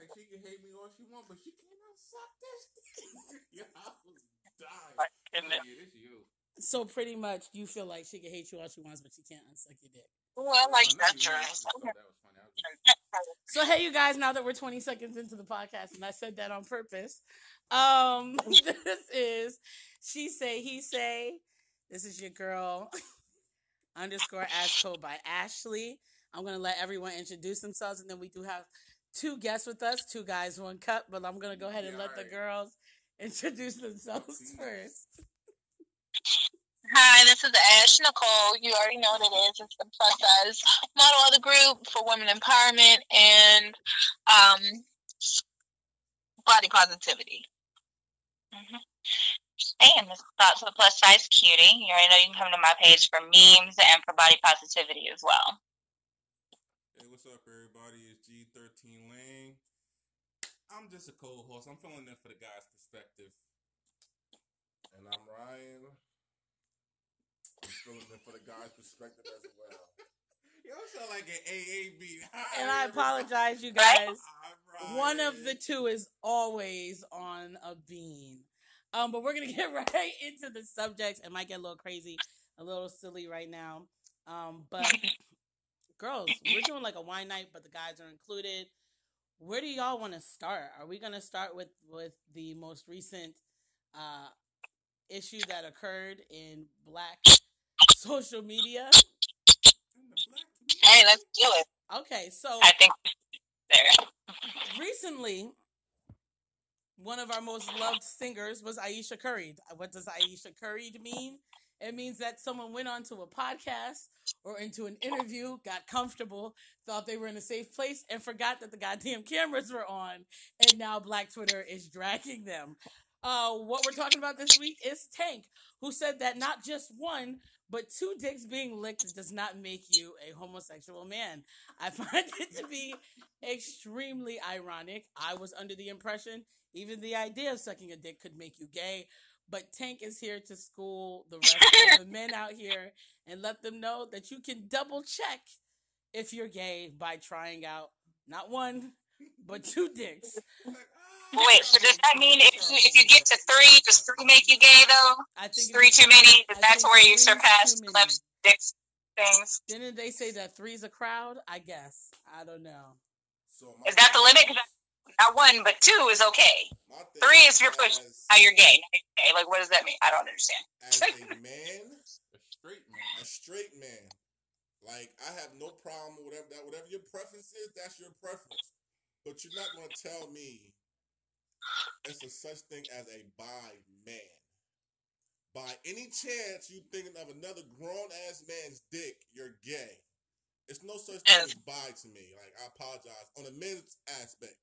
like, she can hate me all she want, but she cannot suck this dick. yeah, I was dying. I was like, yeah, this you. So pretty much, you feel like she can hate you all she wants, but she can't unsuck your dick. Well, like that's true. So hey, you guys! Now that we're 20 seconds into the podcast, and I said that on purpose, um, this is she say he say. This is your girl underscore Ashco by Ashley. I'm gonna let everyone introduce themselves, and then we do have two guests with us, two guys, one cup. But I'm gonna go ahead and yeah, let right. the girls introduce themselves first. Hi, this is Ash Nicole. You already know what it is. It's the plus size model of the group for women empowerment and um, body positivity. Mm-hmm. And thoughts of the plus size cutie. You already know you can come to my page for memes and for body positivity as well. Hey, what's up, everybody? It's G13 Lane. I'm just a co-host. I'm filling in for the guy's perspective. And I'm Ryan I'm feeling it for the guy's perspective as well. Yo, sound like an AAB. Hi, and I apologize, you guys. One of the two is always on a bean. Um, but we're gonna get right into the subjects. It might get a little crazy, a little silly right now. Um, but girls, we're doing like a wine night, but the guys are included. Where do y'all want to start? Are we gonna start with with the most recent uh, issue that occurred in Black social media? Hey, let's do it. Okay, so I think there. Recently, one of our most loved singers was Ayesha Curry. What does Ayesha Curry mean? It means that someone went onto a podcast or into an interview, got comfortable, thought they were in a safe place, and forgot that the goddamn cameras were on. And now Black Twitter is dragging them. Uh, what we're talking about this week is Tank, who said that not just one, but two dicks being licked does not make you a homosexual man. I find it to be extremely ironic. I was under the impression even the idea of sucking a dick could make you gay. But Tank is here to school the rest of the men out here and let them know that you can double check if you're gay by trying out not one, but two dicks. Wait, so does that mean if you if you get to three, does three make you gay though? I think three too many. That's where you surpass Clem's dicks things. Didn't they say that three's a crowd? I guess I don't know. So is that the limit? Not one, but two is okay. Three is your push. Now you're gay. Now you're gay. Like, what does that mean? I don't understand. As a man, a straight man, a straight man. Like, I have no problem with whatever that whatever your preference is. That's your preference. But you're not going to tell me it's a such thing as a bi man. By any chance you thinking of another grown ass man's dick, you're gay. It's no such thing as bi to me. Like I apologize on the men's aspect.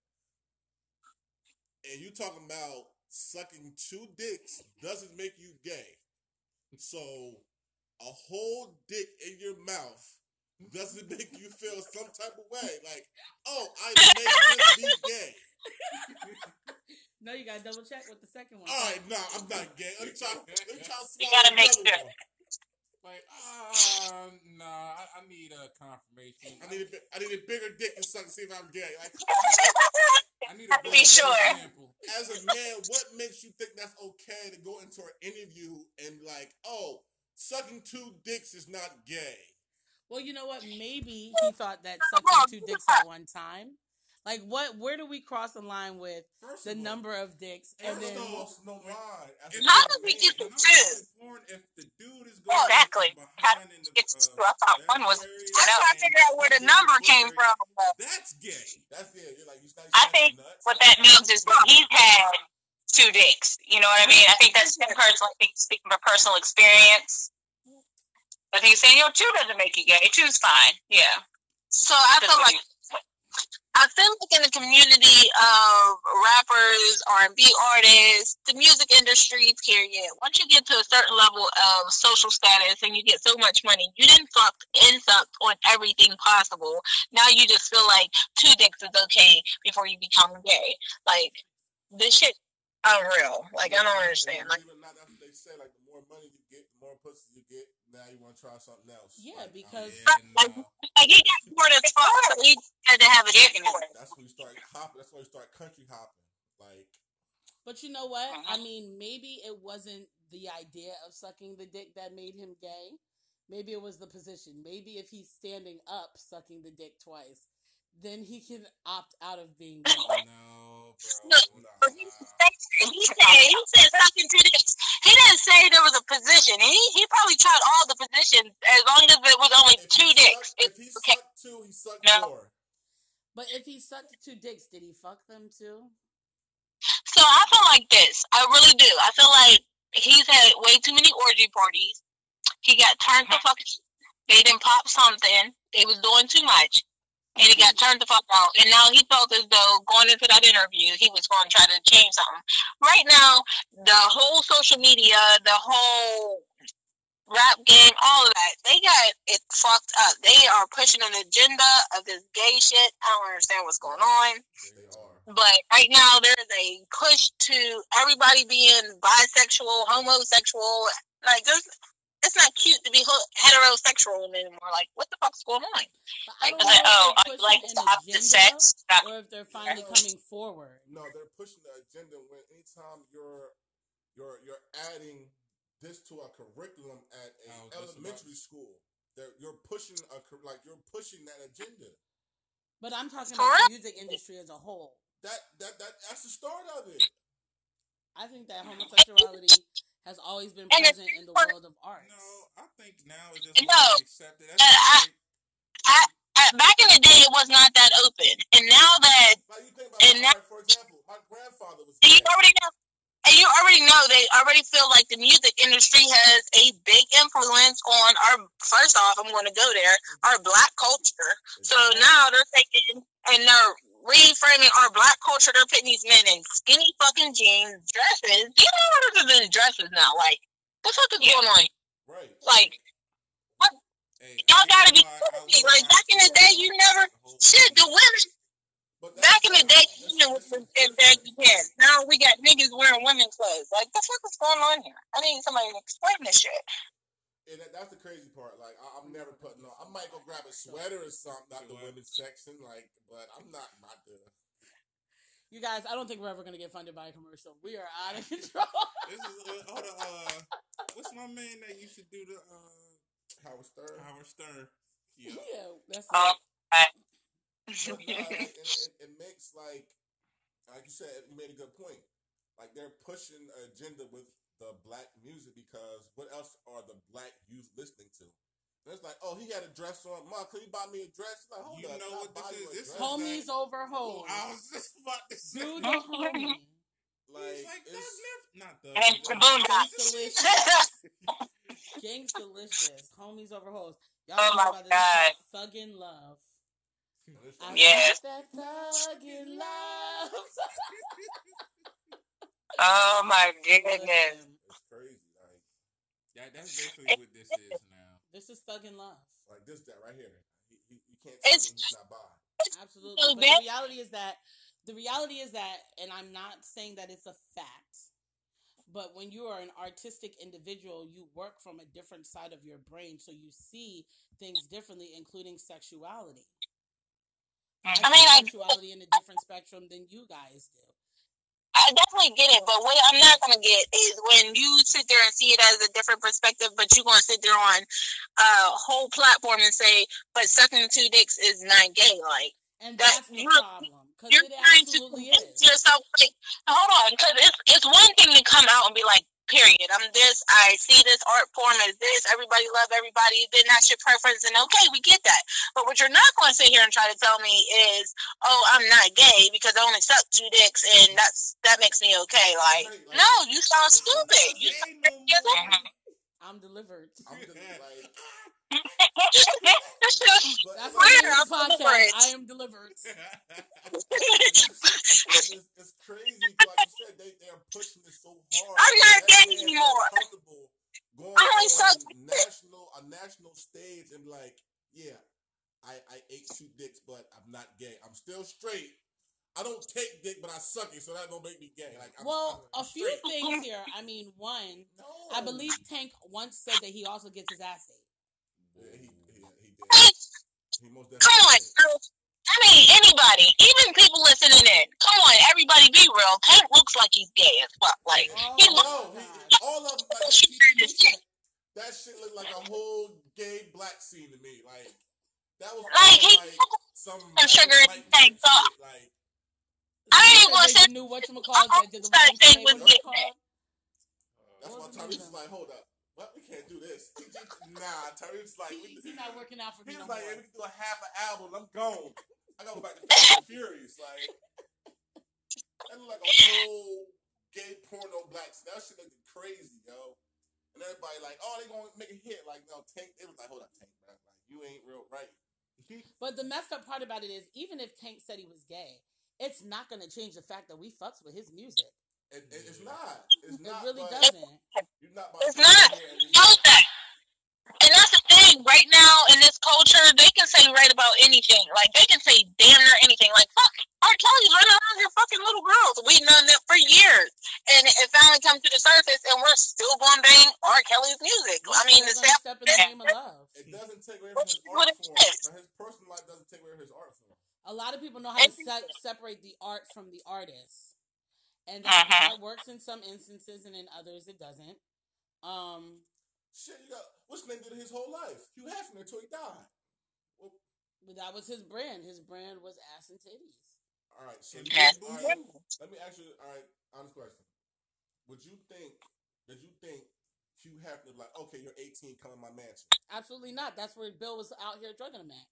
And you talking about sucking two dicks doesn't make you gay. So a whole dick in your mouth doesn't make you feel some type of way. Like, oh, I may just be gay. no, you gotta double check with the second one. All right, no, nah, I'm not gay. I'm trying, I'm trying to you gotta make sure. Like, uh, nah, I, I, need a confirmation. I need a, I need a bigger dick to suck to see if I'm gay. Like, I need to be sure. Example. As a man, what makes you think that's okay to go into an interview and like, oh, sucking two dicks is not gay? Well, you know what? Maybe he thought that sucking two dicks at one time like what? Where do we cross the line with first the all, number of dicks? And then no line. How do we get the two? If the dude is going exactly. How did we get to two? I thought one was. I'm trying to figure out where the number came from. That's gay. That's it. You're like you start. I think what that means is that he's had two dicks. You know what I mean? I think that's him personally. I think speaking from personal experience. But he's saying, you know, two doesn't make you gay. Two's fine. Yeah. So I feel like I feel like in the community of rappers, R and B artists, the music industry, period. Once you get to a certain level of social status and you get so much money, you didn't fuck and suck on everything possible. Now you just feel like two dicks is okay before you become gay. Like this shit unreal. Like I don't understand. Like now you want to try something else. Yeah, Like, because Yeah, Like, nah. like he got bored as fuck. He had to have a dick in it. that's when you start hopping. That's when you start country hopping. Like But you know what? Uh-huh. I mean, maybe it wasn't the idea of sucking the dick that made him gay. Maybe it was the position. Maybe if he's standing up sucking the dick twice, then he can opt out of being gay. No, No, bro. He said, he said, he said sucking two dicks. He didn't say there was a position. He he probably tried all the positions as long as it was only if two he dicks. sucked, if he okay. sucked two, he sucked No. more. But if he sucked two dicks, did he fuck them too? So I feel like this. I really do. I feel like he's had way too many orgy parties. He got turned the fuck. They didn't pop something. They was doing too much, and he got turned the fuck out. And now he felt as though going into that interview, he was going to try to change something. Right now, the whole social media, the whole rap game, all of that, they got it fucked up. They are pushing an agenda of this gay shit. I don't understand what's going on. But right now, there's a push to everybody being bisexual, homosexual. Like, there's, it's not cute to be heterosexual anymore. Like, what the fuck's going on? But I Like, don't like, oh, if I they're like pushing the an opposite agenda sex. Or if they're finally coming forward. No, they're pushing the agenda when anytime you're you're you're adding this to a curriculum at a oh, was just elementary school. They're, you're pushing a like you're pushing that agenda. But I'm talking about the music industry as a whole. That that that that's the start of it. I think that homosexuality has always been And present in the world of art. No, I think now it's just No. accepted. That's Uh, I- just Uh, back in the day, it was not that open. And now that, Like you think about And now, for example, my grandfather was and you already know, and you already know, they already feel like the music industry has a big influence on our, first off, I'm going to go there, our black culture. So now they're taking and they're reframing our black culture. They're putting these men in skinny fucking jeans, dresses. You know what are the dresses now? Like, what the fuck is going on? right. Like, hey, y'all gotta be I- I kidding me. Like, back in the day, you never- shit, the women back in the day, women was that's- in baggy pants. Now we got niggas wearing women's clothes. Like, the fuck is going on here? I need somebody to explain this shit. And that, that's the crazy part. Like I, I'm never putting on. I might go grab a sweater or something out the women's section. Like, but I'm not about to. You guys, I don't think we're ever going to get funded by a commercial. We are out of control. This is uh, hold on, uh, what's my man that used to do the uh, Howard Stern. Howard Stern? yeah, Yeah. that's Oh. it. But nah, it, it, it makes like, like you said, you made a good point. Like they're pushing an agenda with the black music because what else are the black youth listening to? And it's like, oh, he had a dress on. Mom, can you buy me a dress? Like, hold You up, know I'll what this is? This is dress. Homies over hoes. I was just about to say. Do the homie. Like, like it's, that's left, not the. And the- the boondocks. Delicious. Gang's delicious. Homies over hoes. Y'all Oh know my about this God. Thuggin' love. it's, I Yes. got that thuggin' love. oh my goodness. It's crazy. Like, Yeah, that's basically what this is now. this is thuggin' love. like this, that right here. He, he, you can't tell It's- me he's not bi. Absolutely. So But that- the reality is that the reality is that, and I'm not saying that it's a fact, but when you are an artistic individual, you work from a different side of your brain, so you see things differently, including sexuality. Mm, I see mean, I, sexuality in a different spectrum than you guys do. I definitely get it, but what I'm not gonna get is when you sit there and see it as a different perspective, but you're gonna sit there on a whole platform and say, "But sucking two dicks is not gay." Like And That- that's the you're- problem. You're trying to convince is. yourself, like, hold on, because it's it's one thing to come out and be like, "Period, I'm this. I see this art form as this. Everybody love everybody. Then that's your preference, and okay, we get that. But what you're not going to sit here and try to tell me is, "Oh, I'm not gay because I only suck two dicks, and that's that makes me okay." Like, Right, like- no, you sound stupid. You Ain't no I- I'm delivered. I'm just like, That's just but That's it's, why Where I'm doing I'm podcast. delivered. I am delivered. it's, it's crazy. Like you said, they they're pushing it so hard. I'm not That gay anymore. Going I'm on suck national a national stage and like, yeah, I I ate two dicks, but I'm not gay. I'm still straight. I don't take dick, but I suck it, so that don't make me gay. Like, I'm, Well, I'm a few things here. I mean, one, No. I believe Tank once said that he also gets his ass ate. Yeah, he, he, he did. Like, He most Come on, did. girl. I mean, anybody, even people listening in. Come on, everybody, be real. Tank looks like he's gay as fuck. Like Oh, he looks. No, he, all of them, like, She he- turned he shit. that shit looked like a whole gay black scene to me. Like, that was Like, all, he- like, some And sugar Magic and Mike tank type top. shit. Like, I ain't They even gonna did say- the new whatchamacallit, they did the Started one saying what was was getting that's why Wasn't Tyrese even- was like, hold up. What? We can't do this. nah, Tyrese like, He, he's not working out for me he no like, more. hey, we can do a half an album. I'm gone. I gotta go back to Fast and Furious. Like, that looked like a whole gay porno black. That shit looked crazy, yo. And everybody like, oh, they gonna make a hit. Like, no, Tank. It was like, hold up, Tank, bro. Like, you ain't real right. But the messed up part about it is, even if Tank said he was gay, it's not going to change the fact that we fucks with his music. It, it, it's not. It's It not. really but doesn't. You're not. about It's not. sit here and just- Know that. And that's the thing. Right now in this culture, they can say right about anything. Like they can say damn near anything. Like fuck, R. Kelly's running around here fucking little girls. We've known that for years, and it finally comes to the surface, and we're still going to bang R. Kelly's music. I mean, We're the gonna step in the name of love. It doesn't take away from his What art form, but his personal life doesn't take away from his art form. A lot of people know how to se- separate the art from the artist, and that, Uh-huh. that works in some instances, and in others it doesn't. Um, Shit, you got what's his name did his whole life. Hugh Hefner until he died. Well, but that was his brand. His brand was ass and titties. all right, so you, all right, let me ask you. All right, honest question. Would you think? Did you think Hugh Hefner like okay, you're 18, come in my mansion? Absolutely not. That's where Bill was out here drugging him at.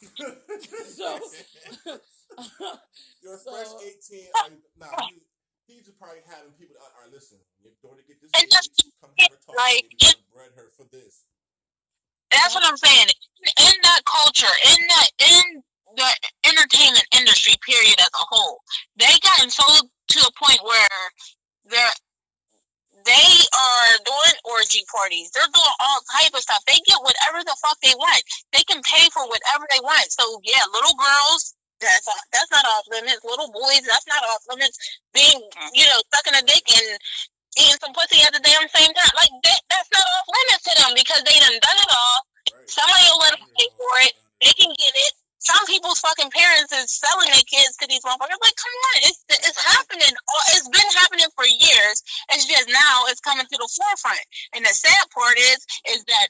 So- you're a So- fresh 18. All right, nah, he, he's just probably having people. All right, listen, your daughter get this. That's- come have her talk. like, me. Bread her for this. That's what I'm saying. In that culture, in that in the entertainment industry, period, as a whole, they gotten so to a point where they're they are doing orgy parties. They're doing all type of stuff. They get whatever the fuck they want. They can pay for whatever they want. So yeah, little girls. That's that's not off limits. Little boys, that's not off limits. Being, you know, sucking a dick and eating some pussy at the damn same time. Like that, that's not off limits to them because they done done it all. Right. Somebody will let them pay for it. They can get it. Some people's fucking parents is selling their kids to these motherfuckers. Like, come on, it's it's happening. It's been happening for years. It's just now it's coming to the forefront. And the sad part is, is that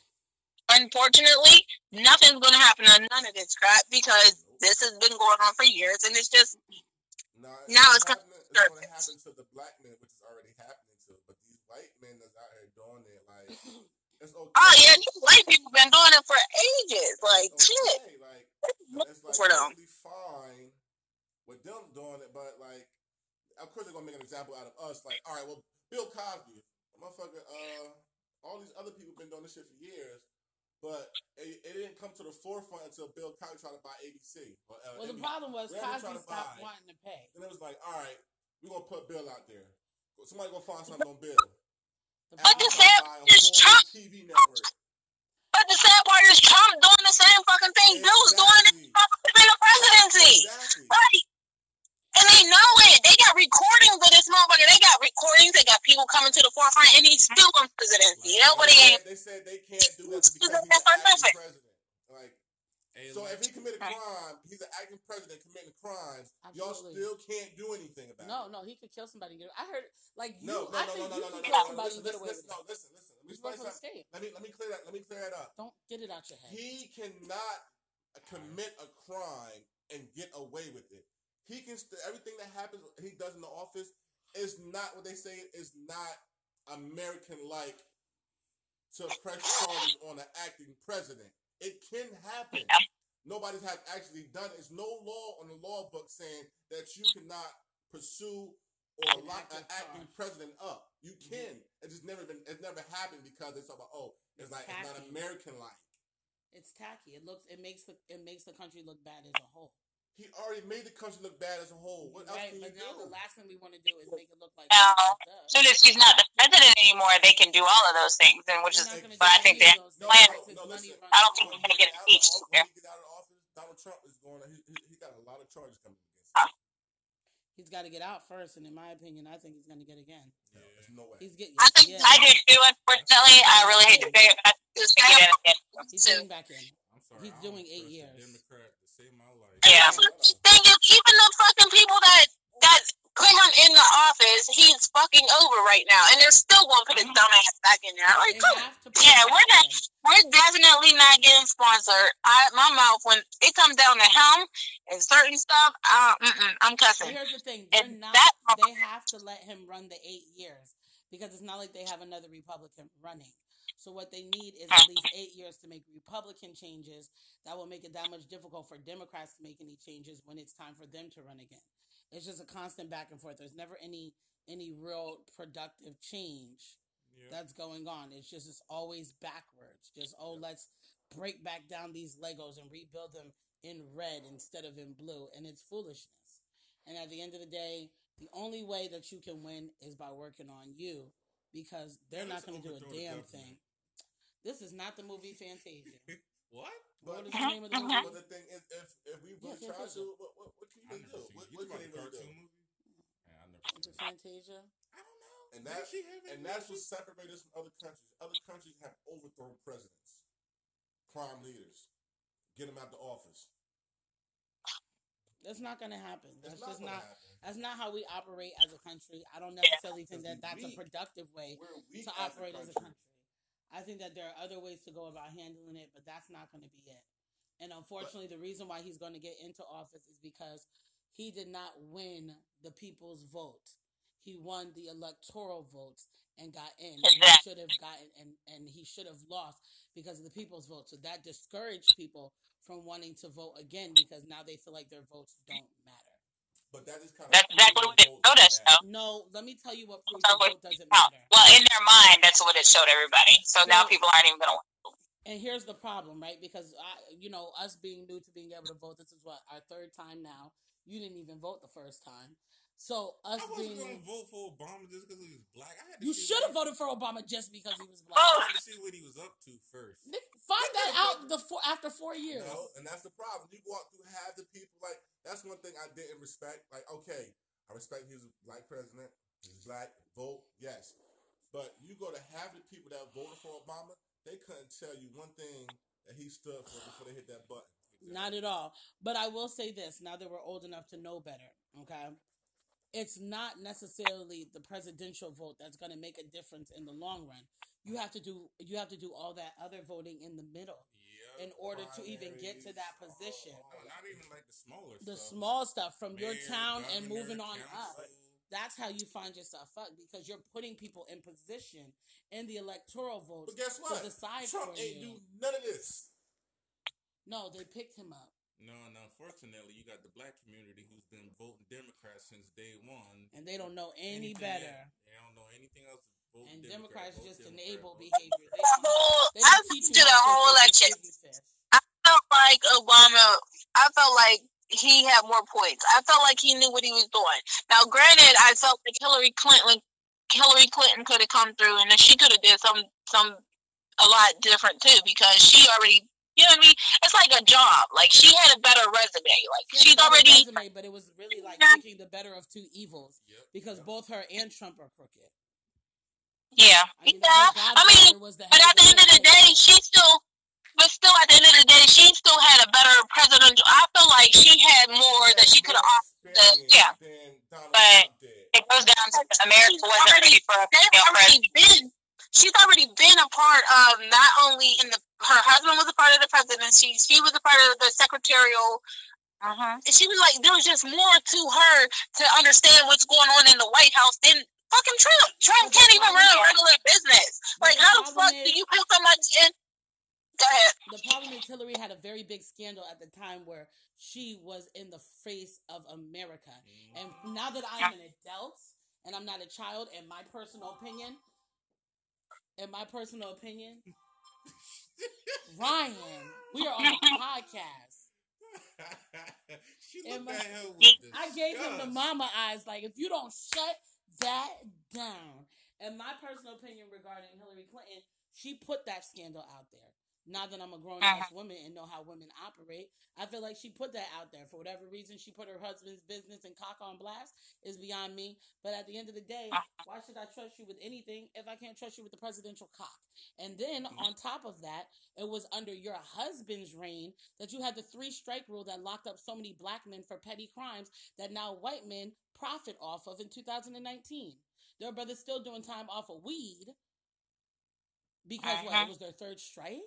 unfortunately, nothing's gonna happen on none of this crap because this has been going on for years, and it's just Nah, Now it's gonna happening, it's gonna happen to the black men, which is already happening to. But these white men that's out here doing it, like it's okay. oh yeah, these white people been doing it for ages. Like It's shit. okay, Like it's like For them. totally fine with them doing it, but like of course they're gonna make an example out of us. Like, all right, well, Bill Cosby, motherfucker, uh, all these other people been doing this shit for years. But it, it didn't come to the forefront until Bill Cosby tried to buy ABC. Or, uh, Well, the NBC. problem was Wherever you Cosby trying stopped buy. wanting to pay. And it was like, all right, we're gonna put Bill out there. Somebody gonna find something on Bill. The But problem- the Apple trying to buy a sad is Trump- TV network. But the sad part is Trump doing the same fucking thing Bill's doing Exactly. in the presidency. Exactly. Right. And they know it. They got recordings of this motherfucker. They got recordings. They got people coming to the forefront, and he's still in presidency. Like, Nobody they, ain't. they said they can't do that because he's He's an acting president. Like, so if he committed Right. crime, he's an acting president committing crimes. Y'all still can't do anything about No, it. no, no, he could kill somebody. I heard like you. No, no, I no, think no, no, you no, no, can no, kill no, somebody listen, and get listen, away listen, with no, it. listen, listen. Let me You explain work for the something. state. Let me let me clear that. Let me clear that up. Don't get it out your head. He cannot commit a crime and get away with it. He can st- everything that happens he does in the office is not what they say is not American like to press charges on an acting president. It can happen. Nobody's have actually done it. There's no law on the law book saying that you cannot pursue or An lock an active acting president up. You mm-hmm. can. It's just never been. It's never happened because it's about oh, it's, It's like it's not. American like. It's tacky. It looks. It makes the. It makes the country look bad as a whole. He already made the country look bad as a whole. What else can you but now do? the last thing we want to do is make it look like. No. we fucked up. As soon as he's not the president anymore, they can do all of those things, and which We're is. not gonna But I think they. of those No, plan- no, no, listen. I don't think he's gonna get When he impeached. out of office- when he get out of office, Donald Trump is going. He, he, he got a lot of charges coming against him. He's got to get out first, and in my opinion, I think he's going to get again. No, there's no way. He's getting. I think yeah, I do too. Unfortunately, I really hate to say it. I just think it again. he's too. getting back in. I'm sorry. He's I doing eight years. Democrat to save Yeah. The thing is, even the fucking people that that put him in the office, he's fucking over right now, and they're still gonna put his dumb ass back in there. Like, come have to put Yeah, we're not- we're definitely not getting sponsored. I my mouth when it comes down to him and certain stuff, uh, I'm cussing. here's the thing: And not. that- They have to let him run the eight years because it's not like they have another Republican running. So what they need is at least eight years to make Republican changes. That will make it that much difficult for Democrats to make any changes when it's time for them to run again. It's just a constant back and forth. There's never any any real productive change Yeah. that's going on. It's just it's always backwards. Just oh, let's break back down these Legos and rebuild them in red instead of in blue, and it's foolishness. And at the end of the day, the only way that you can win is by working on you, because they're not going to do a damn thing. This is not the movie Fantasia. What? what But, is the name of the movie? but the thing is, if if we really Yes, yes, try yes. to, what, what, what can you never do? What. You what can you about the really do? movie? Yeah, I never seen it it. Fantasia? I don't know. And that- And that's what separates us from other countries. Other countries have overthrown presidents, crime leaders, get them out the office. That's not going to happen. It's That's not just gonna not. happen. That's not how we operate as a country. I don't necessarily think that Because that's a productive way We're weak to as operate a as a country. I think that there are other ways to go about handling it, but that's not going to be it. And unfortunately, the reason why he's going to get into office is because he did not win the people's vote. He won the electoral votes and got in. And he should have gotten and, and he should have lost because of the people's vote. So that discouraged people from wanting to vote again because now they feel like their votes don't matter. But that is kind of That's exactly what it showed us, though. No, let me tell you what proves So it- vote doesn't matter. well, in their mind, that's what it showed everybody. So now people aren't even gonna. And here's the problem, right? Because I, you know, us being new to being able to vote, this is what our third time now. You didn't even vote the first time, so us I wasn't being gonna vote for Obama just because he was black. I had to you should have voted for Obama just because he was black. Oh. I had to see what he was up to first. Find that out the four, after four years. No, and that's the problem. You go out through half the people. Like that's one thing I didn't respect. Like, okay, I respect he's a black president. He's black. Vote yes, but you go to half the people that voted for Obama. They couldn't tell you one thing that he stood for before they hit that button. Not at all. But I will say this: now that we're old enough to know better, okay, it's not necessarily the presidential vote that's going to make a difference in the long run. You have to do you have to do all that other voting in the middle Yeah. in order to even get to that position. Oh, no, not even like the smaller The stuff. small stuff from your town and moving on up. That's how you find yourself up because you're putting people in position in the electoral vote. But guess what? to decide Trump ain't you. do none of this. No, they picked him up. No, and unfortunately, you got the black community who's been voting Democrat since day one. And they don't know any Anything better. else- They don't know anything else. Vote And Democrat, Democrats vote just Democrat, enable vote behavior. They whole, they I don't teach listened you to the whole to election. fix business. felt like Obama. I felt like he had more points. I felt like he knew what he was doing. Now, granted, I felt like Hillary Clinton, Hillary Clinton could have come through, and then she could have did some some a lot different too because she already. You know what I mean? It's like a job. Like she had a better resume. Like She had she's a better already. resume, but it was really like Yeah. picking the better of two evils Yep. because Yep. both her and Trump are crooked. Yeah. I mean, yeah. I mean, was But at the end of the day, Party. she still, but still at the end of the day, she still had a better presidential. I feel like she had more that she could have offered. the- yeah. But- Trump did. It goes down to America wasn't ready for a They've female already president. been. She's already been a part of not only in the. Her husband was a part of the presidency. She was a part of the secretarial. Mm-hmm. She was like there was just more to her to understand what's going on in the White House than fucking Trump. Trump can't even run a regular business. Like the how the fuck is- do you put so much in? Go ahead. The problem is Hillary had a very big scandal at the time where she was in the face of America. And now that I'm an adult and I'm not a child, in my personal opinion, in my personal opinion, Ryan, we are on a podcast. she looked I- at her with I gave him the mama eyes, like if you don't shut that down. In my personal opinion regarding Hillary Clinton, she put that scandal out there. Now that I'm a grown Uh-huh. ass woman and know how women operate, I feel like she put that out there for whatever reason. She put her husband's business and cock on blast is beyond me. But at the end of the day, Uh-huh. why should I trust you with anything if I can't trust you with the presidential cock? And then on top of that, it was under your husband's reign that you had the three strike rule that locked up so many black men for petty crimes that now white men profit off of in 2019. There are brothers still doing time off of weed because what? Uh-huh. It was their third strike.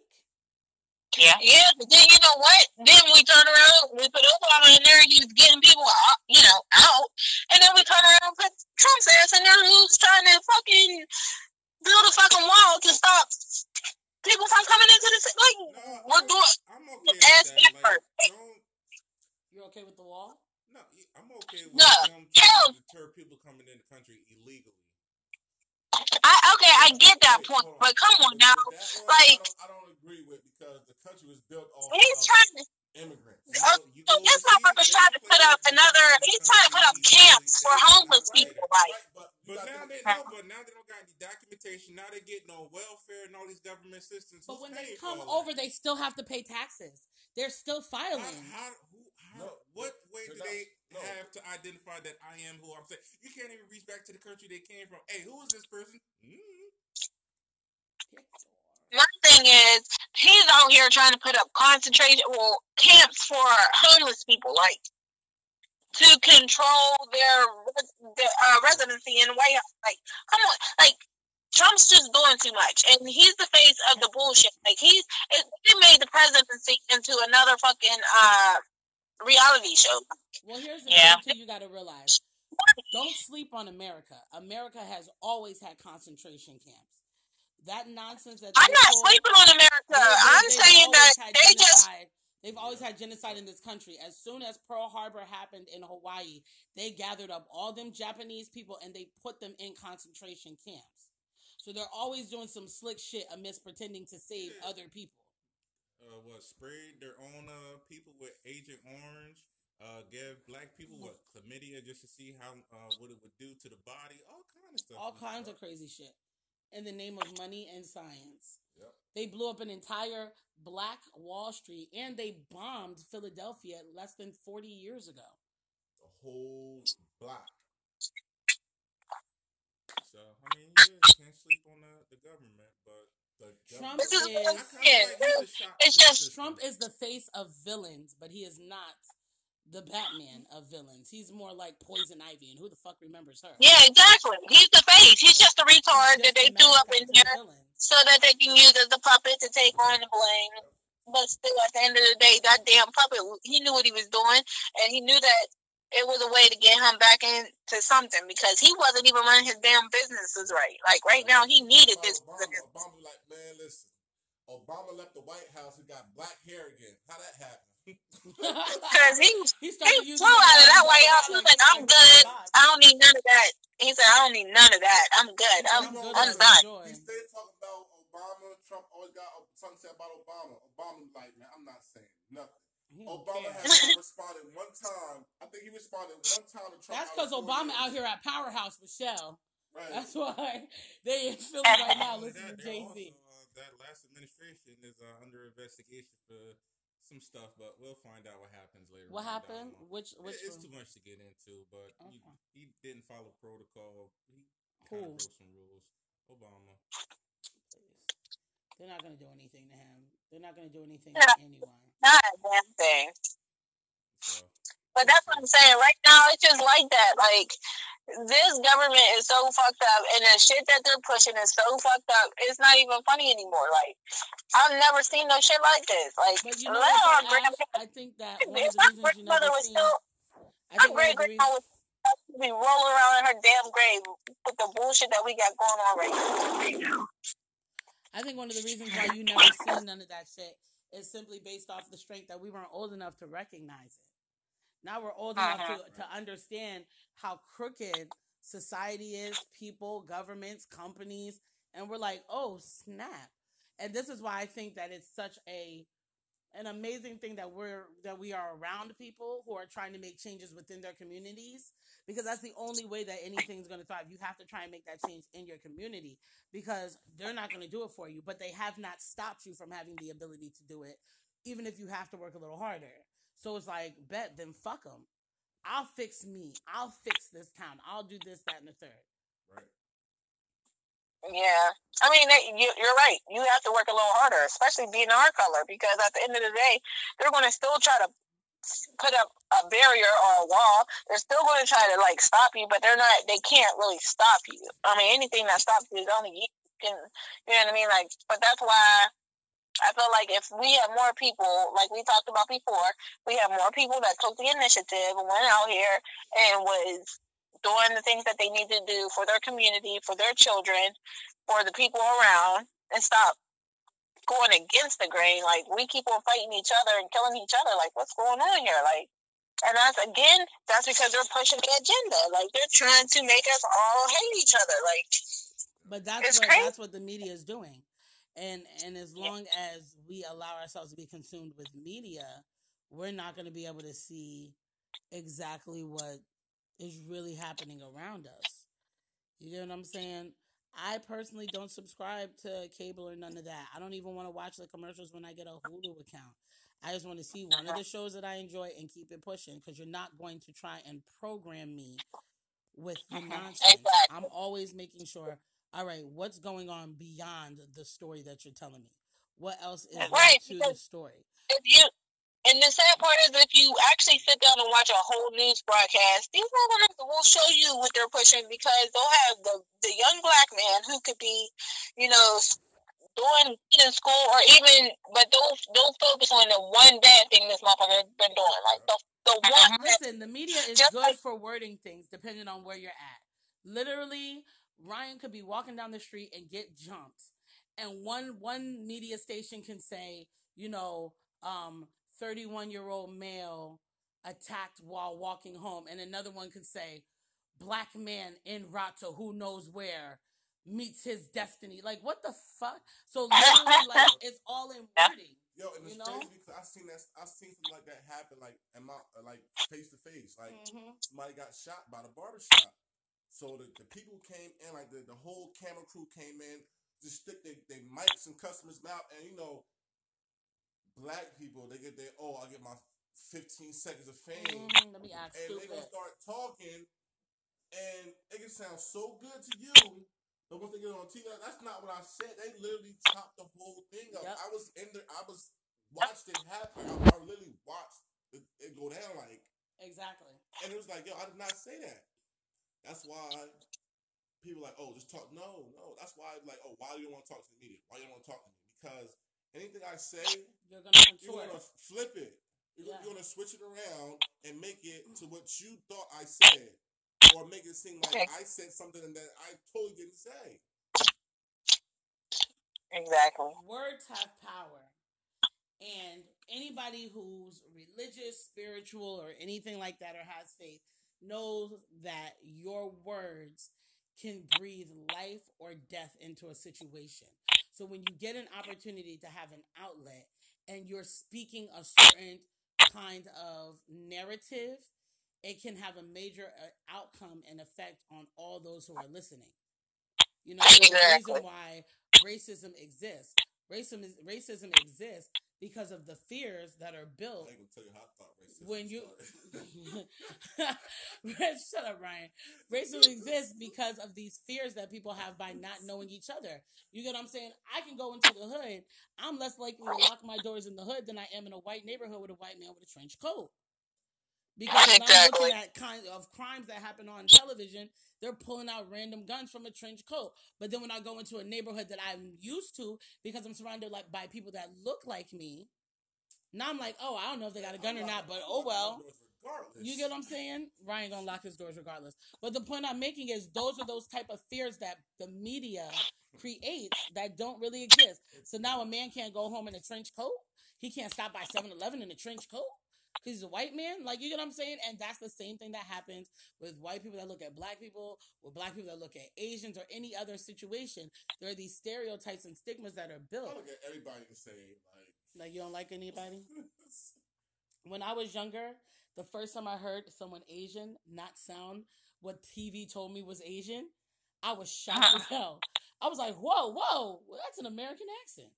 Yeah. Yeah, but then you know what? Then we turn around, we put Obama in there, he was getting people, out, you know, out. And then we turn around and put Trump's ass in there who's trying to fucking build a fucking wall to stop people from coming into the city. Like, No, we're doing I'm okay with ass that. Like, effort. don't, You're okay with the wall? no, I'm okay with No, them hell- trying to deter people coming in the country illegally. I okay, I get that point, but come on now. Like- I don't, I don't agree with because the country was built off He's trying to immigrants. You go- you so this trying to put up another he's trying to put up camps for homeless people, Right, but But now they but now they don't got any documentation. Now they get no welfare and all these government assistance. But when they come over, that? they still have to pay taxes. They're still how, filing. how, who, how, No, what way they're do not- they no. Have to identify that I am who I'm saying? You can't even reach back to the country they came from. Hey, who is this person? Mm. my thing is he's out here trying to put up concentration well camps for homeless people like to control their their uh, residency in the White House. Like, come on, like Trump's just doing too much, and he's the face of the bullshit. Like he's it, he made the presidency into another fucking uh reality show. Well, here's the Yeah. thing too. You got to realize, don't sleep on America. America has always had concentration camps. That nonsense that I'm not pull- sleeping on America. they- I'm saying that they just they've always had genocide in this country. As soon as Pearl Harbor happened in Hawaii, they gathered up all them Japanese people and they put them in concentration camps. So they're always doing some slick shit amidst pretending to save other people. Uh, what sprayed their own uh people with Agent Orange? Uh, give black people what chlamydia just to see how uh what it would do to the body. All kind of stuff. all kinds of crazy shit in the name of money and science. Yep. They blew up an entire black Wall Street and they bombed Philadelphia less than 40 years ago. the whole block. So I mean, yeah, you can't sleep on the, the government, but Trump is is- Yeah, like he's a shock it's the just- Trump is the face of villains, but he is not the Batman of villains. He's more like Poison Ivy, and who the fuck remembers her? yeah, exactly. He's the face. He's just a retard just that they threw up in to the so that they can use as a puppet to take on the blame. But still, at the end of the day, that damn puppet, he knew what he was doing, and he knew that it was a way to get him back into something because he wasn't even running his damn businesses right. Like right now, he needed this. Obama, Obama like, man, listen. Obama left the White House. He got black hair again. How that happened? Because he he he flew out of that White House. He was like, "I'm good. I don't need none of that." He said, "I don't need none of that. I'm good. I'm I'm good I'm done." enjoy. He stayed talking about Obama. Trump always got something to say about Obama. Obama like, man, I'm not saying nothing. He don't Obama has responded one time. I think he responded one time to Trump. That's because Obama out here at Powerhouse Michelle. Right. That's why they in Philly right now Not listening to that, they're Jay Z. uh, that last administration is uh, under investigation for some stuff, but we'll find out what happens later. What on down happened? Which which It- it's too much to get into, but he, Okay. he didn't follow protocol. He Who? broke some rules. Obama. They're not gonna do anything to him. They're not gonna do anything to anyone. Not a damn thing. So But that's what I'm saying. Right now, it's just like that. Like this government is so fucked up, and the shit that they're pushing is so fucked up. It's not even funny anymore. Like I've never seen no shit like this. Like But you know let our what, though. I think that one of if the my reasons grandmother was seen still, my great grandma would be rolling around in her damn grave with the bullshit that we got going on right now. I think one of the reasons why you never seen none of that shit is simply based off the strength that we weren't old enough to recognize it. Now we're old enough Uh-huh. to, to understand how crooked society is, people, governments, companies, and we're like, oh snap. And this is why I think that it's such a an amazing thing that we're that we are around people who are trying to make changes within their communities because that's the only way that anything's going to thrive. You have to try and make that change in your community because they're not going to do it for you, but they have not stopped you from having the ability to do it, even if you have to work a little harder. So it's like, bet then fuck them. I'll fix me. I'll fix this town. I'll do this, that, and the third. Yeah, I mean, you, you're right. You have to work a little harder, especially being our color, because at the end of the day, they're going to still try to put up a barrier or a wall. They're still going to try to like stop you, but they're not. They can't really stop you. I mean, anything that stops you is only you can. You know what I mean? Like, but that's why I feel like if we had more people, like we talked about before, we have more people that took the initiative and went out here and was doing the things that they need to do for their community, for their children, for the people around, and stop going against the grain. Like we keep on fighting each other and killing each other. Like what's going on here? Like, and that's again, that's because they're pushing the agenda. Like they're trying to make us all hate each other. Like, but that's what crazy. that's what the media is doing, and and as long as we allow ourselves to be consumed with media, we're not going to be able to see exactly what is really happening around us. You get what I'm saying? I personally don't subscribe to cable or none of that. I don't even want to watch the commercials when I get a Hulu account. I just want to see one of the shows that I enjoy and keep it pushing because you're not going to try and program me with the mm-hmm. nonsense. I'm always making sure, all right, what's going on beyond the story that you're telling me? What else is Right, to the story? if you and the sad part is if you actually sit down and watch a whole news broadcast, these motherfuckers will show you what they're pushing because they'll have the, the young black man who could be, you know, doing in school or even but they'll they'll focus on the one bad thing this motherfucker has been doing. Like the the one that- Listen, the media is good like- for wording things depending on where you're at. Literally, Ryan could be walking down the street and get jumped. And one one media station can say, you know, um, 31 year old male attacked while walking home. And another one could say, black man in route to who knows where meets his destiny. Like, what the fuck? So literally, like, it's all in wording. Yo, and it's You know? crazy because I've seen that I've seen something like that happen like in my uh, like face to face. Like Mhm. somebody got shot by the barbershop. So the, the people came in, like the, the whole camera crew came in, just stick they, they mics in customers' mouth, and you know, black people they get their oh I get my fifteen seconds of fame, Mhm. Let me act and they gonna start talking, and it can sound so good to you, but once they get on TV, that's not what I said. They literally chopped the whole thing up. Yep. I was in there, I was watched it happen. I, I literally watched it, it go down like, Exactly. and it was like, yo, I did not say that. That's why people like, oh, just talk. No, no. That's why like, oh, why you don't want to talk to the media? Why you don't want to talk to me? Because anything I say, You're gonna you're gonna flip it. You're, Yeah. you're gonna switch it around and make it to what you thought I said, or make it seem like I said something that I totally didn't say. exactly. words have power. And anybody who's religious, spiritual, or anything like that, or has faith, knows that your words can breathe life or death into a situation. So when you get an opportunity to have an outlet and you're speaking a certain kind of narrative, it can have a major uh, outcome and effect on all those who are listening. You know, Exactly. reason why racism exists. Racism is, racism exists because of the fears that are I built ain't gonna tell you how I thought racism when you shut up ryan. Racism exists because of these fears that people have by not knowing each other. You get what i'm saying? I can go into the hood. I'm less likely to lock my doors in the hood than i am in a white neighborhood with a white man with a trench coat because when i'm looking at kind of crimes that happen on television they're pulling out random guns from a trench coat but then when i go into a neighborhood that i'm used to because i'm surrounded like by people that look like me now i'm like oh i don't know if they got a gun or not but oh well Regardless. you get what I'm saying? Ryan gonna lock his doors regardless. But the point I'm making is those are those type of fears that the media creates that don't really exist. So now a man can't go home in a trench coat. He can't stop by 7-Eleven in a trench coat because he's a white man. Like you get what I'm saying? And that's the same thing that happens with white people that look at black people, with black people that look at Asians or any other situation. There are these stereotypes and stigmas that are built. I look at everybody and say like Like you don't like anybody? When I was younger, the first time I heard someone Asian not sound what TV told me was Asian, I was shocked as hell. I was like, whoa, whoa, well, that's an American accent.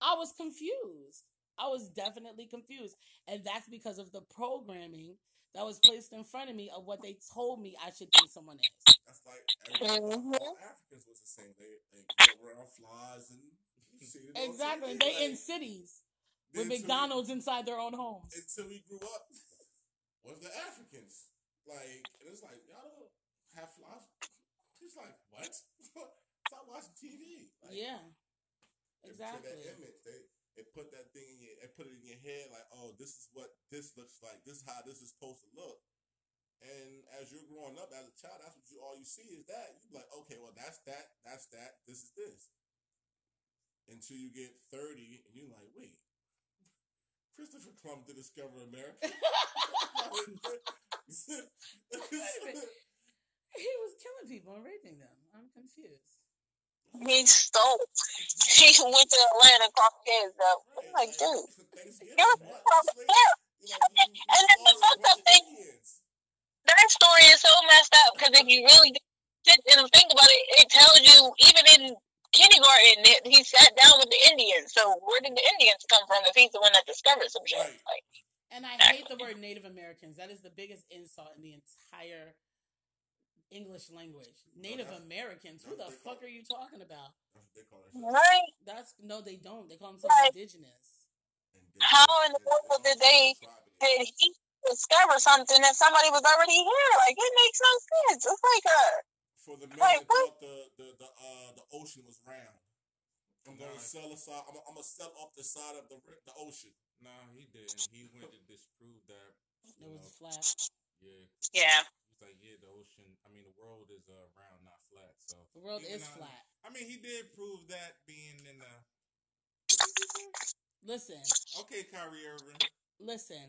I was confused. I was definitely confused. And that's because of the programming that was placed in front of me of what they told me I should think someone is. That's like every, all mm-hmm. Africans was the same. They they go around flies and you see it on Exactly. They like, in cities with until we- McDonald's inside their own homes. until we grew up with the Africans. Like and it's like y'all don't have flies. He's like, what? Stop watching TV. Like, yeah. Exactly. That image. They they put that thing in your they put it in your head like, oh, this is what this looks like. This is how this is supposed to look. And as you're growing up as a child, that's what you all you see is that. You be like, okay, well that's that, that's that, this is this. Until you get 30 and you're like, wait, Christopher Columbus did discover America. He was killing people and raping them. I'm confused. He stole. He went to Atlanta, caught kids up. I'm like, dude. You're what? from It's you know, you- you And then the fucked up thing, that story is so messed up because if you really sit and think about it, it tells you even in kindergarten that he sat down with the Indians. So where did the Indians come from if he's the one that discovered some shit? Like, And I hate the word Native Americans. That is the biggest insult in the entire English language. Native that's- Americans. Who the that's what they fuck call are you talking about? That's what they call it. right? That's no, they don't. They call themselves Right. indigenous. How in the world did they- Did he discover something that somebody was already here? Like it makes no sense. It's like a For the man Right, that thought the the the uh the ocean was round. I'm gonna Right. sell aside. I'm, I'm gonna sell off the side of the the ocean. No, he didn't. He went to disprove that. It was know, flat. Yeah. yeah. He's like, yeah, the ocean. I mean, the world is uh, round, not flat. So The world even is flat. I mean, he did prove that being in the. Listen, Okay, Kyrie Irving. listen.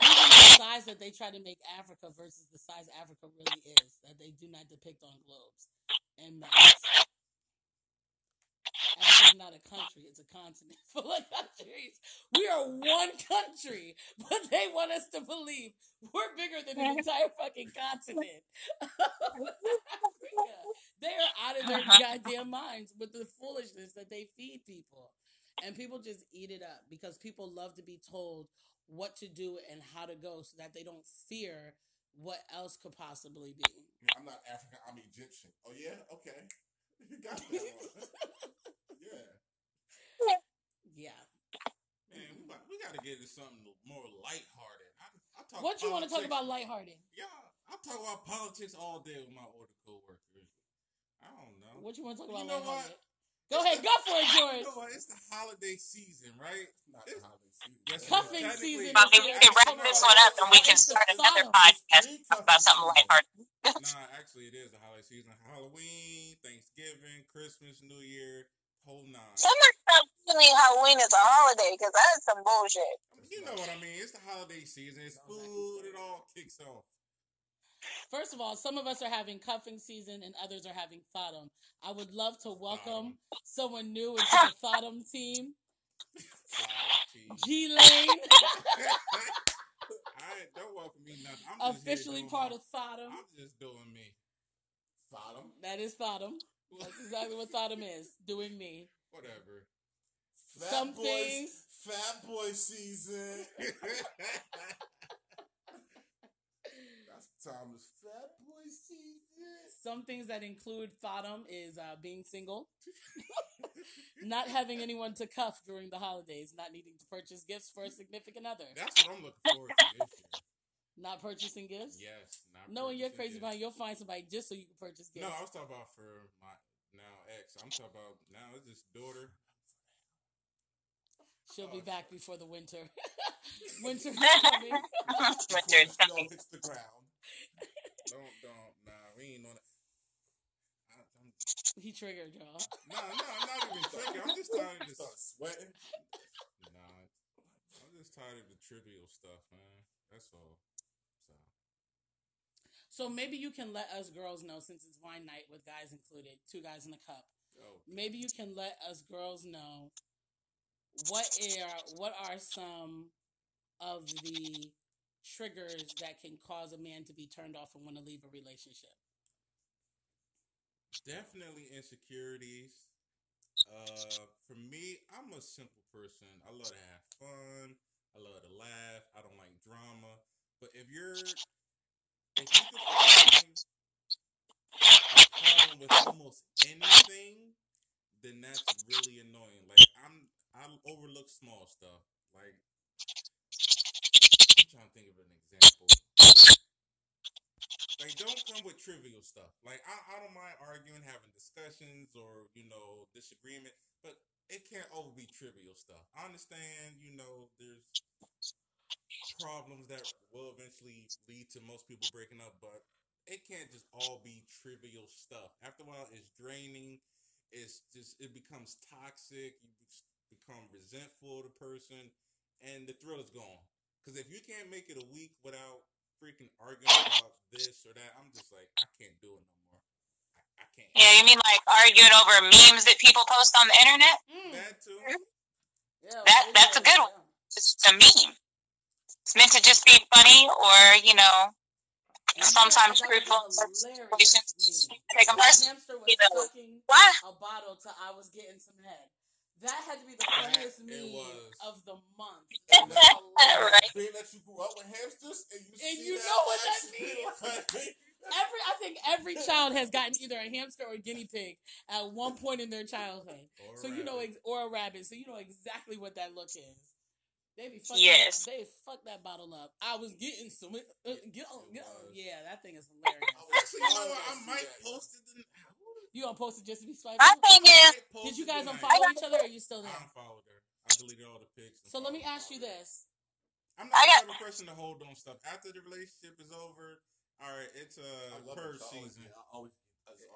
Even the size that they try to make Africa versus the size Africa really is, that they do not depict on globes and maps. Africa's not a country, it's a continent full of countries. We are one country, but they want us to believe we're bigger than an entire fucking continent. Africa. They are out of their uh-huh. goddamn minds with the foolishness that they feed people. And people just eat it up because people love to be told what to do and how to go so that they don't fear what else could possibly be. Yeah, I'm not African. I'm Egyptian. Oh yeah, okay. You got that one. yeah. Yeah. Man, we, got, we got to get into something more lighthearted. I, I talk What you want to talk about lighthearted? Yeah, I talk about politics all day with my older coworkers. I don't know. What you want to talk about? You about know what? lighthearted? Go ahead, go for it, George. You George. know what? It's the holiday season, right? Not It's- the holiday season. Yes. Cuffing season Well, we can wrap this one up and we can start another podcast talk about something lighthearted. Nah, actually, it is the holiday season. Halloween, Thanksgiving, Christmas, New Year, whole nine. Somebody stop telling me Halloween is a holiday because that's some bullshit. You know what I mean? It's the holiday season. It's food. It all kicks off. First of all, some of us are having cuffing season and others are having Sodom. I would love to welcome someone new into the Sodom team. Sodom, G Lane, I don't welcome me nothing. I'm officially part of Sodom. I'm just doing me. Sodom. That is Sodom. That's exactly what Sodom is. Doing me. Whatever. Fat Some boys, things- Fat boy season. That's the time. Fat. Some things that include Sodom is uh, being single, not having anyone to cuff during the holidays, not needing to purchase gifts for a significant other, That's what I'm looking forward to this year. not purchasing gifts. Yes. Not Knowing you're crazy about, it, you'll find somebody just so you can purchase gifts. No, I was talking about for my now ex. I'm talking about now it's this daughter. She'll Oh, be back shit. before the winter. winter is coming. Winter the is snow coming. hits the ground. Don't don't nah, we ain't on it. I, I'm, he triggered y'all. no, no, I'm not even triggered. I'm just tired of this. Start sweating. Nah, I'm just tired of the trivial stuff, man. That's all. So So maybe you can let us girls know, since it's wine night with guys included, two guys in a cup. Oh, go. Maybe you can let us girls know what are what are some of the triggers that can cause a man to be turned off and want to leave a relationship? Definitely insecurities. Uh, for me, I'm a simple person. I love to have fun. I love to laugh. I don't like drama. But if you're, if you can find a problem with almost anything, then that's really annoying. Like I'm, I overlook small stuff. Like I'm trying to think of an example. Like, don't come with trivial stuff. Like, I, I don't mind arguing, having discussions, or you know, disagreement, but it can't all be trivial stuff. I understand, you know, there's problems that will eventually lead to most people breaking up, but it can't just all be trivial stuff. After a while, it's draining. It's just it becomes toxic. You become resentful of the person, and the thrill is gone. Because if you can't make it a week without freaking arguing about this or that, I'm just like, I can't do it no more. I, I can't. Yeah, you mean like arguing over memes that people post on the internet? Mm. That too. Yeah, That that's a good one. It's a meme. It's meant to just be funny, or you know, sometimes That was truthful a situations. Take a person. you know. What? a bottle till I was getting some head. That had to be the funniest meme of the month. And It was that- Right. Being that you grew up with hamsters and you And see you that know what that means. Every I think every child has gotten either a hamster or a guinea pig at one point in their childhood. Or So you know, rabbit. ex- or a rabbit. So you know exactly what that look is. They be fucking. Yes. They fuck that bottle up. I was getting some. Uh, get on, get on. Yeah, that thing is hilarious. I was Actually, you know? I might that. post it. In, You don't post it just to be My spiteful? thing is, Did you guys unfollow unfollow each other? Or are you still there? I there? unfollowed her. I deleted all the pics. So let me ask you this: I'm not got- the type of person to hold on stuff. After the relationship is over, all right, it's a uh purge it. I always season. I always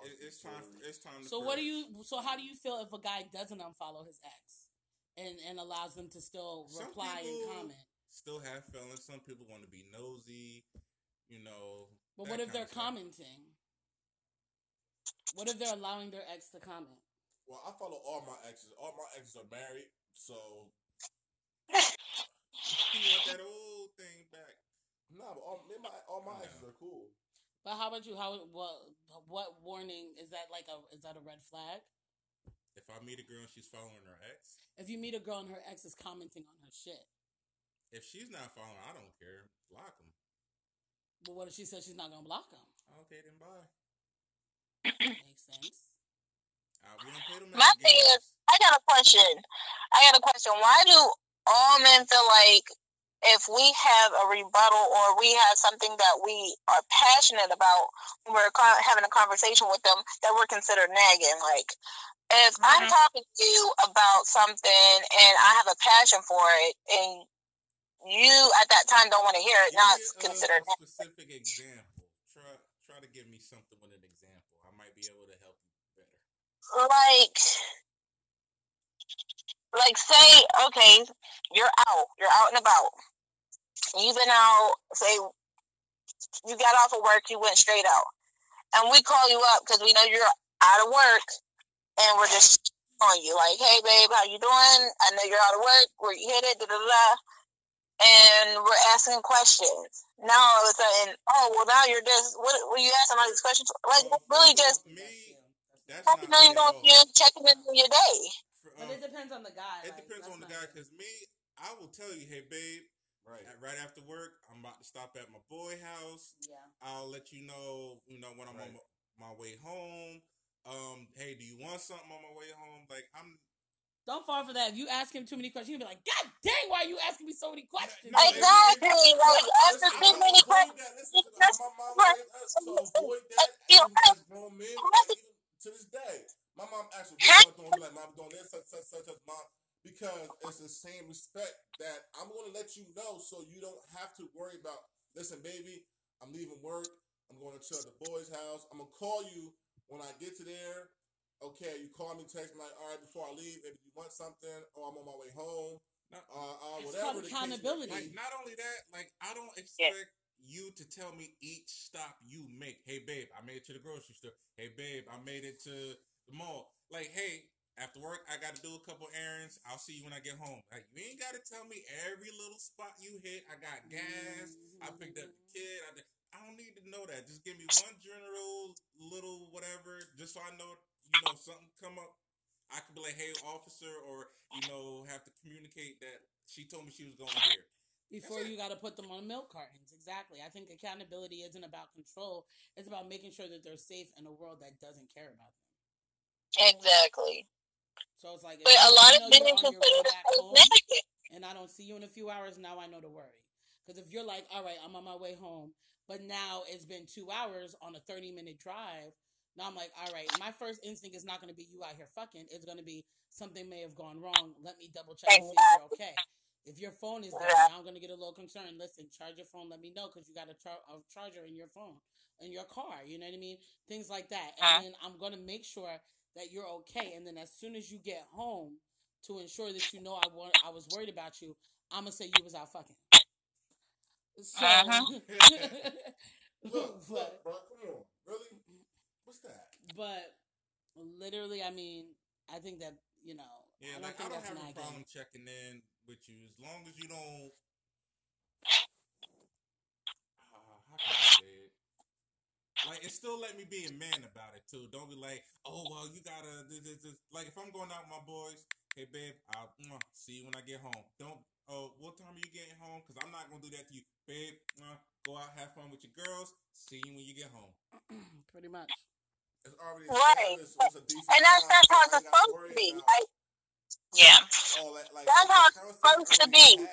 It- it's time. stories. It's time. To So what do you? So how do you feel if a guy doesn't unfollow his ex, and and allows them to still reply and comment? Still have feelings. Some people want to be nosy. You know. But what if they're commenting? What if they're allowing their ex to comment? Well, I follow all my exes. All my exes are married, so You want that old thing back? nah. But all, my, all my Yeah. exes are cool. But how about you? How what what warning is that? Like a is that a red flag? If I meet a girl and she's following her ex, If you meet a girl and her ex is commenting on her shit, if she's not following, I don't care. Block them. but what if she says she's not gonna block them? Okay, then bye. Makes sense. Uh, we don't play them. My thing is, I got a question. I got a question. Why do all men feel like if we have a rebuttal or we have something that we are passionate about when we're co- having a conversation with them, that we're considered nagging? Like, if I'm Mhm. talking to you about something and I have a passion for it, and you at that time don't want to hear it, now it's Give me considered a specific example. Try try to give me something with an example. I might be able to help you better. Like like say okay you're out you're out and about. You've been out say you got off of work you went straight out. And we call you up because we know you're out of work and we're just on you like hey babe how you doing? I know you're out of work. Where you it da, da, da. and we're asking questions. Now all of a sudden oh well now you're just what, are you asking all these questions like really just of all, me, That's you. that's not checking me in at on all. you checking in on your day For, But um, it depends on the guy. it like, depends on the guy. Cause me, I will tell you, hey babe, Right. at- right after work, I'm about to stop at my boy house. Yeah. I'll let you know, you know, when I'm on my, my way home. Um, hey, do you want something on my way home? Like I'm Don't fall for that. If you ask him too many questions, he'll be like, "God dang, why are you asking me so many questions?" No, Exactly. Like after too many questions, that, listen, to That's my mom right. raised us to avoid that, You even as grown men, like, even to this day. My mom actually me, what am I doing? Like, mom, I'm doing this, such, such, such, such, mom. Because it's the same respect that I'm going to let you know so you don't have to worry about, listen, baby, I'm leaving work. I'm going to chill at the boys' house. I'm going to call you when I get to there. Okay, you call me, text me, like, all right, before I leave, if you want something, or I'm on my way home, No. uh, uh, It's whatever. called the case may accountability. like not only that, like I don't expect you to tell me each stop you make. Hey babe, I made it to the grocery store. Hey babe, I made it to the mall. Like, hey, after work, I got to do a couple errands. I'll see you when I get home. Like you ain't got to tell me every little spot you hit. I got gas. I picked up the kid. I, I don't need to know that. Just give me one general little whatever, just so I know. You know, something come up. I could be like, "Hey, officer," or you know, have to communicate that she told me she was going here. Before you got to put them on milk cartons. Exactly. I think accountability isn't about control. It's about making sure that they're safe in a world that doesn't care about them. Exactly. So it's like, But a lot of you're men can put it back as home, negative. and I don't see you in a few hours, now I know to worry. Because if you're like, all right, I'm on my way home, but now it's been two hours on a 30 minute drive, now I'm like, all right, my first instinct is not going to be you out here fucking. It's going to be something may have gone wrong. Let me double check and see if you're okay. If your phone is dead, Yeah. I'm going to get a little concerned. Listen, charge your phone. Let me know because you got a, char- a charger in your phone, in your car. You know what I mean? Things like that. And Uh. then I'm going to make sure that you're okay. And then as soon as you get home, to ensure that you know I want, I was worried about you, I'm gonna say you was out fucking. So, Uh-huh. Look, but, look, bro, come on, really? What's that? but literally, I mean, I think that you know, Yeah, I don't like I don't have a nagging. problem checking in with you as long as you don't. Uh, how can I say it? Like, and still let me be a man about it too. Don't be like, oh well, you gotta. This, this, this. Like, if I'm going out with my boys, hey babe, I'll mwah, see you when I get home. Don't. Oh, what time are you getting home? Because I'm not gonna do that to you, babe. mwah, go out, have fun with your girls. See you when you get home. Pretty much. It's already Right. established, so it's a And that's time, that's how it's supposed to be. about Like, yeah. all that. Like, That's how it's supposed to be.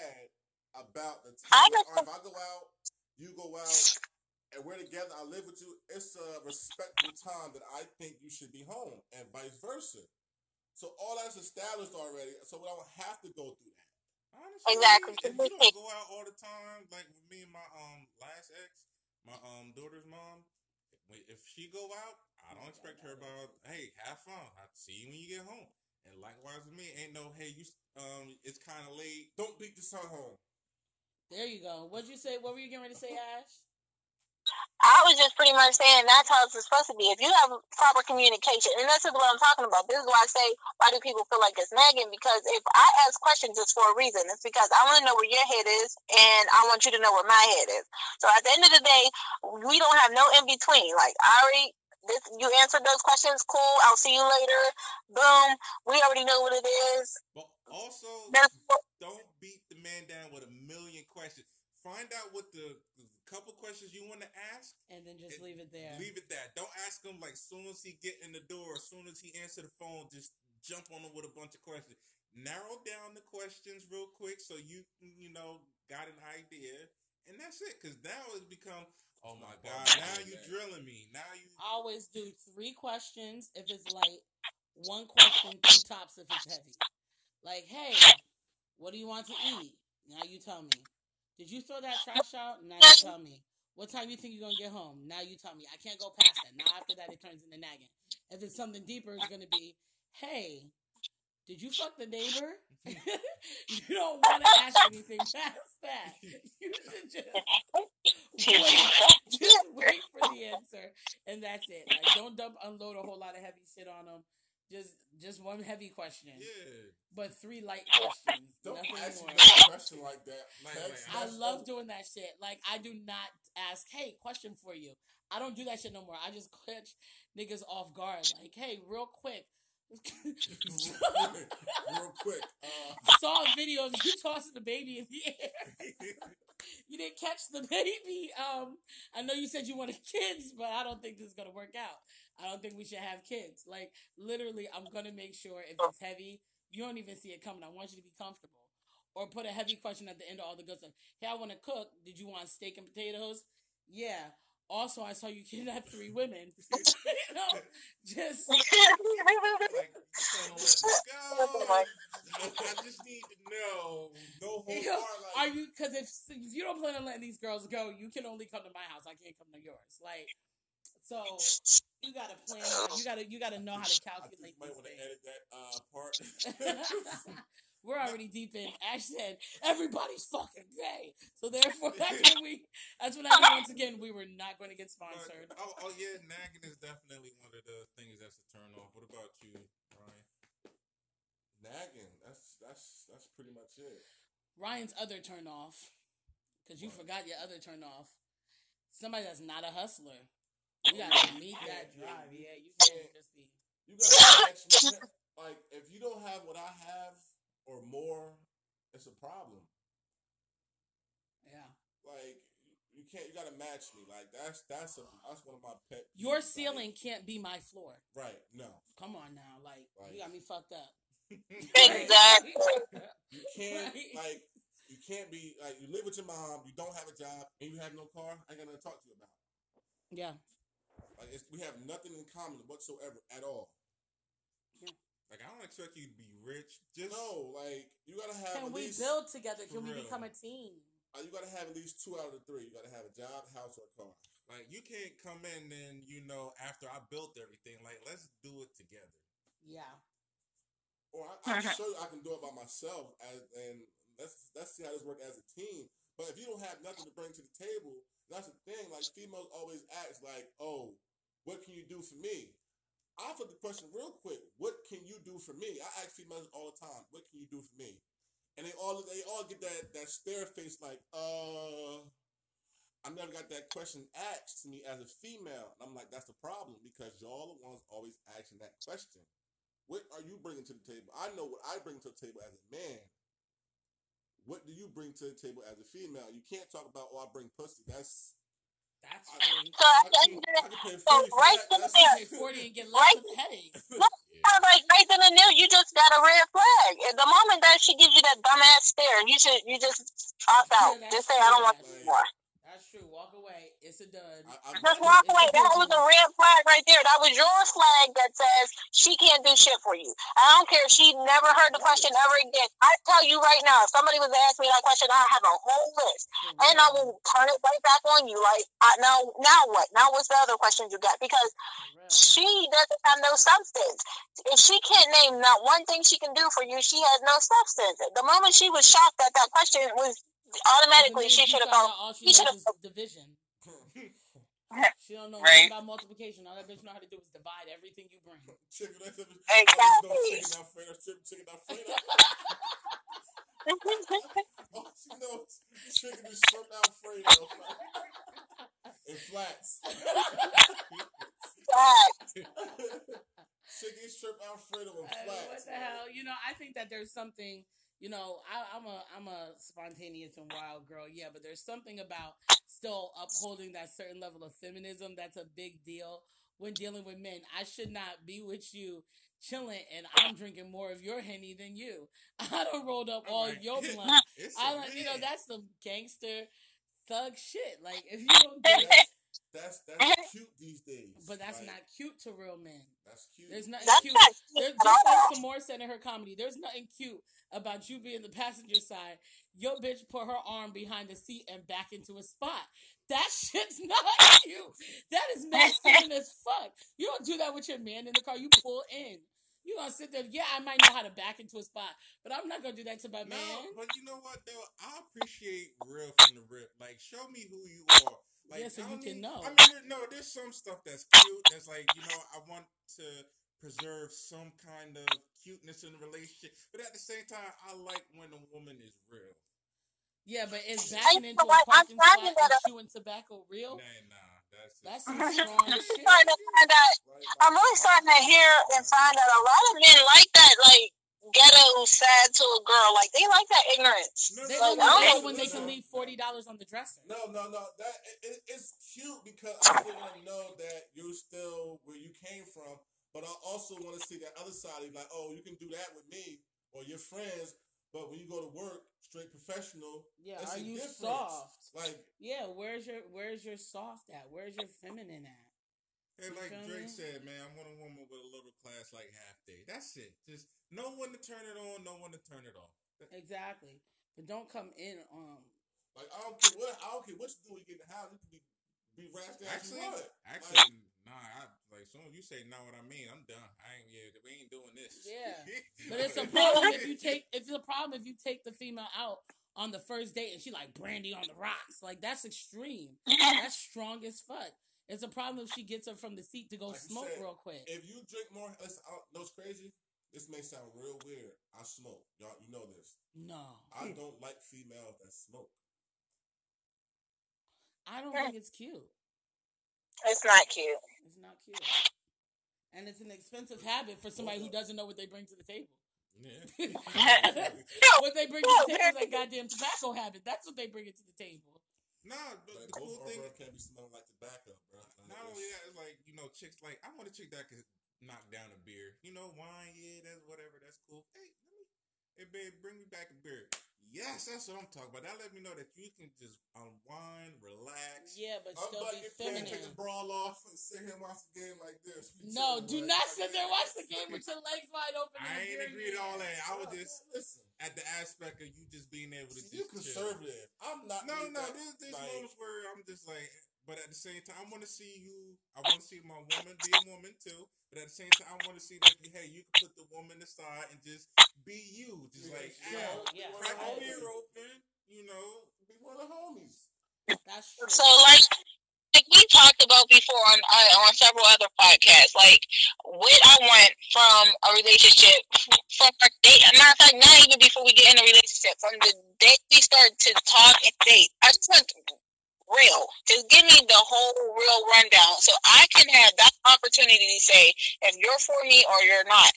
About the I time, just- or if I go out, you go out, and we're together, I live with you. It's a respectful time that I think you should be home, and vice versa. So all that's established already, so we don't have to go through that. Honestly, Exactly. if you don't go out all the time, like with me and my um last ex, my um daughter's mom, if- if she go out, I don't expect her about hey have fun. I'll see you when you get home. And likewise with me, ain't no hey you s- um it's kind of late. Don't beat the son home. There you go. What'd you say? What were you getting ready to say, Ash? I was just pretty much saying that's how it's supposed to be. If you have proper communication, and that's is what I'm talking about. This is why I say, why do people feel like it's nagging? Because if I ask questions, it's for a reason. It's because I want to know where your head is, and I want you to know where my head is. So at the end of the day, we don't have no in between. Like I already, this you answered those questions. Cool. I'll see you later. Boom. We already know what it is. But also don't beat the man down with a million questions. Find out what the, the couple questions you want to ask. And then just It- leave it there. Leave it that. Don't ask him like soon as he get in the door, as soon as he answer the phone, just jump on him with a bunch of questions. Narrow down the questions real quick so you you know got an idea, and that's it. Because now it's become, oh my god, now you drilling me. Now you. I always do three questions if it's light, one question, two tops if it's heavy. Like, hey, what do you want to eat? Now you tell me. Did you throw that trash out? Now you tell me. What time you think you're gonna get home? Now you tell me. I can't go past that. Now after that it turns into nagging. If it's something deeper, it's gonna be, hey, did you fuck the neighbor? you don't want to ask anything past that. You should just wait, just wait for the answer, and that's it. Like, don't dump, unload a whole lot of heavy shit on them. Just, just one heavy question, Yeah. but three light questions. Don't Nothing ask more. me no question like that. Like, Text like, I message- love doing that shit. Like, I do not ask, hey, question for you. I don't do that shit no more. I just catch niggas off guard. Like, hey, real quick. Real quick. Uh, Saw a video of you tossing the baby in the air. you didn't catch the baby. Um, I know you said you wanted kids, but I don't think this is gonna work out. I don't think we should have kids. Like literally, I'm gonna make sure if it's heavy, you don't even see it coming. I want you to be comfortable. Or put a heavy question at the end of all the good stuff. Hey, I want to cook. Did you want steak and potatoes? Yeah. Also, I saw you kidnap three women. you know, just like you can't let this go. I just need to know. no whole You know, Are you? Because if, if you don't plan on letting these girls go, you can only come to my house. I can't come to yours. Like, so you gotta plan. You gotta you gotta know how to I calculate think you might want to edit that uh, part. We're already deep in. Ash said everybody's fucking gay, so therefore that's when we. That's when I knew once again we were not going to get But, sponsored. oh, oh yeah, nagging is definitely one of the things that's a turn off. What about you? Nagging. That's that's that's pretty much it. Ryan's other turn off, because you forgot your other turn off. Somebody that's not a hustler. You gotta meet that drive. Yeah, you can't just be. You gotta match me. Like if you don't have what I have or more, it's a problem. Yeah. Like you can't. You gotta match me. Like that's that's a that's one of my pet. Your peeves, ceiling can't be my floor. Right? No, Come on now, like Right. you got me fucked up. Exactly. you can't. Right. Like you can't be like you live with your mom. You don't have a job and you have no car. I ain't gonna talk to you about. Yeah. Like it's, we have nothing in common whatsoever at all. Like I don't expect you to be rich. Just No, like you gotta have Can at we build together? Can we real. become a team? uh, you gotta have at least two out of the three. You gotta have a job, house, or car. like you can't come in and you know after I built everything. Like let's do it together. Yeah. Or I, I'm sure I can do it by myself, as, and let's let's see how this works as a team. But if you don't have nothing to bring to the table, that's the thing. Like females always ask, like, "Oh, what can you do for me?" I flip the question real quick. What can you do for me? I ask females all the time, "What can you do for me?" And they all they all get that that stare face, like, "Uh." I never got that question asked to me as a female. And I'm like, that's the problem because y'all the ones always asking that question. What are you bringing to the table? I know what I bring to the table as a man. What do you bring to the table as a female? You can't talk about, oh, I bring pussy. That's That's I- true. So I I can, can, I can pay So 40 for right that. then That's- forty and get Right. less of headaches. sounds like right then and there, you just got a red flag. At the moment that she gives you that dumbass stare, you should you just opt out. Yeah, just say I don't want true. you anymore. That's true. Walk away. It's a dud. I, I, Just walk away. That was a red flag right there. That was your flag that says she can't do shit for you. I don't care. if She never heard the question ever again. I tell you right now, if somebody was to ask me that question, I have a whole list, For and I will turn it right back on you. Like I, now, now what? Now what's the other questions you got? Because For she doesn't have no substance. If she can't name not one thing she can do for you, she has no substance. The moment she was shocked that that question was automatically, she should have found gone. All she he should knows have- is division. She don't know Right. about multiplication. All that bitch know how to do is divide everything you bring. chicken, that's Exactly. chicken Alfredo, chicken, chicken Alfredo. All she knows chicken is shrimp Alfredo. and flats. chicken shrimp Alfredo and flats. what the hell? You know, I think that there's something. You know, I, I'm a I'm a spontaneous and wild girl, yeah, but there's something about still upholding that certain level of feminism that's a big deal when dealing with men. I should not be with you chilling and I'm drinking more of your henny than you. I don't rolled up all Right. your blunt. I don't, you know, that's some gangster thug shit. Like if you don't do that, That's that's cute these days. but that's Like, not cute to real men. That's cute. There's nothing That's cute. not There, cute just at like all. Sommore said in her comedy, there's nothing cute about you being the passenger side. Your bitch put her arm behind the seat and back into a spot. That shit's not cute. That is masculine as fuck. You don't do that with your man in the car. You pull in. You gonna sit there? Yeah, I might know how to back into a spot, but I'm not gonna do that to my No, man. but you know what though? I appreciate real from the rip. Like, show me who you are. Like, Yeah, so I you don't can need- know. I mean, there, no, there's some stuff that's cute. That's like, you know, I want to preserve some kind of cuteness in the relationship, but at the same time, I like when a woman is real. Yeah, but is I backing into a what- I'm parking spot finding that and chewing tobacco real? Nah, nah, that's That's some strong I'm shit. starting to find out. Like, I'm really starting to hear and find that a lot of men like that, like ghetto sad to a girl. Like they like that ignorance. No, They Like, I don't know. when they can leave forty dollars on the dresser. No, no, no. That it, it, it's cute because I still want to know that you're still where you came from, but I also want to see that other side. Of, like, oh, you can do that with me or your friends, but when you go to work, straight professional. Yeah, that's are you difference. soft? Like, Yeah, where's your where's your soft at? Where's your feminine at? And like Drake said, man, I want a woman with a little class like half day. That's it. Just no one to turn it on, no one to turn it off. Exactly. But don't come in um like I don't care what I don't care what you do when you get in the house. You can be be rash as Actually, you want. actually, nah. I, like soon as you say know what I mean, I'm done. I ain't. Yeah, we ain't doing this. Yeah. But it's a problem if you take it's a problem if you take the female out on the first date and she like brandy on the rocks. Like that's extreme. That's strong as fuck. It's a problem if she gets up from the seat to go Like smoke said, real quick. If you drink more, listen, I don't, it's crazy. This may sound real weird. I smoke. Y'all, you know this. No, I don't like females that smoke. I don't think mm. it's cute. It's not cute. It's not cute, and it's an expensive habit for somebody who doesn't know what they bring to the table. Yeah. what they bring to the table is a goddamn tobacco habit. That's what they bring it to the table. Nah, but Like, the cool thing, can't be smelling like tobacco, bro. Like, not only that, it's like you know, chicks like I want a chick that could knock down a beer. You know, wine, yeah, that's whatever, that's cool. Hey, let me, hey, babe, bring me back a beer. Yes, that's what I'm talking about. That let me know that you can just unwind, relax. Yeah, but I'm still about to be get paid, take feminine. the brawl off and sit here and watch the game like this. We No, do like, not like sit there and watch the game with your legs wide open. I ain't agree to all that. I was Nah, just listen. at the aspect of you just being able to See, you just chill. conservative. I'm not. No, like no, that. there's, there's Like, moments where I'm just like, but at the same time, I want to see you. I want to see my woman be a woman too. But at the same time, I want to see that hey, you can put the woman aside and just be you. Just Yeah, like, yeah, ah, yeah. crack I a beer agree. open, you know. be one of the homies. That's true. So like like we talked about before on uh, on several other podcasts, like what I want from a relationship from our date. A matter of fact, not even before we get in a relationship, from the day we start to talk and date. I just want real. Just give me the whole real rundown so I can have that opportunity to say if you're for me or you're not.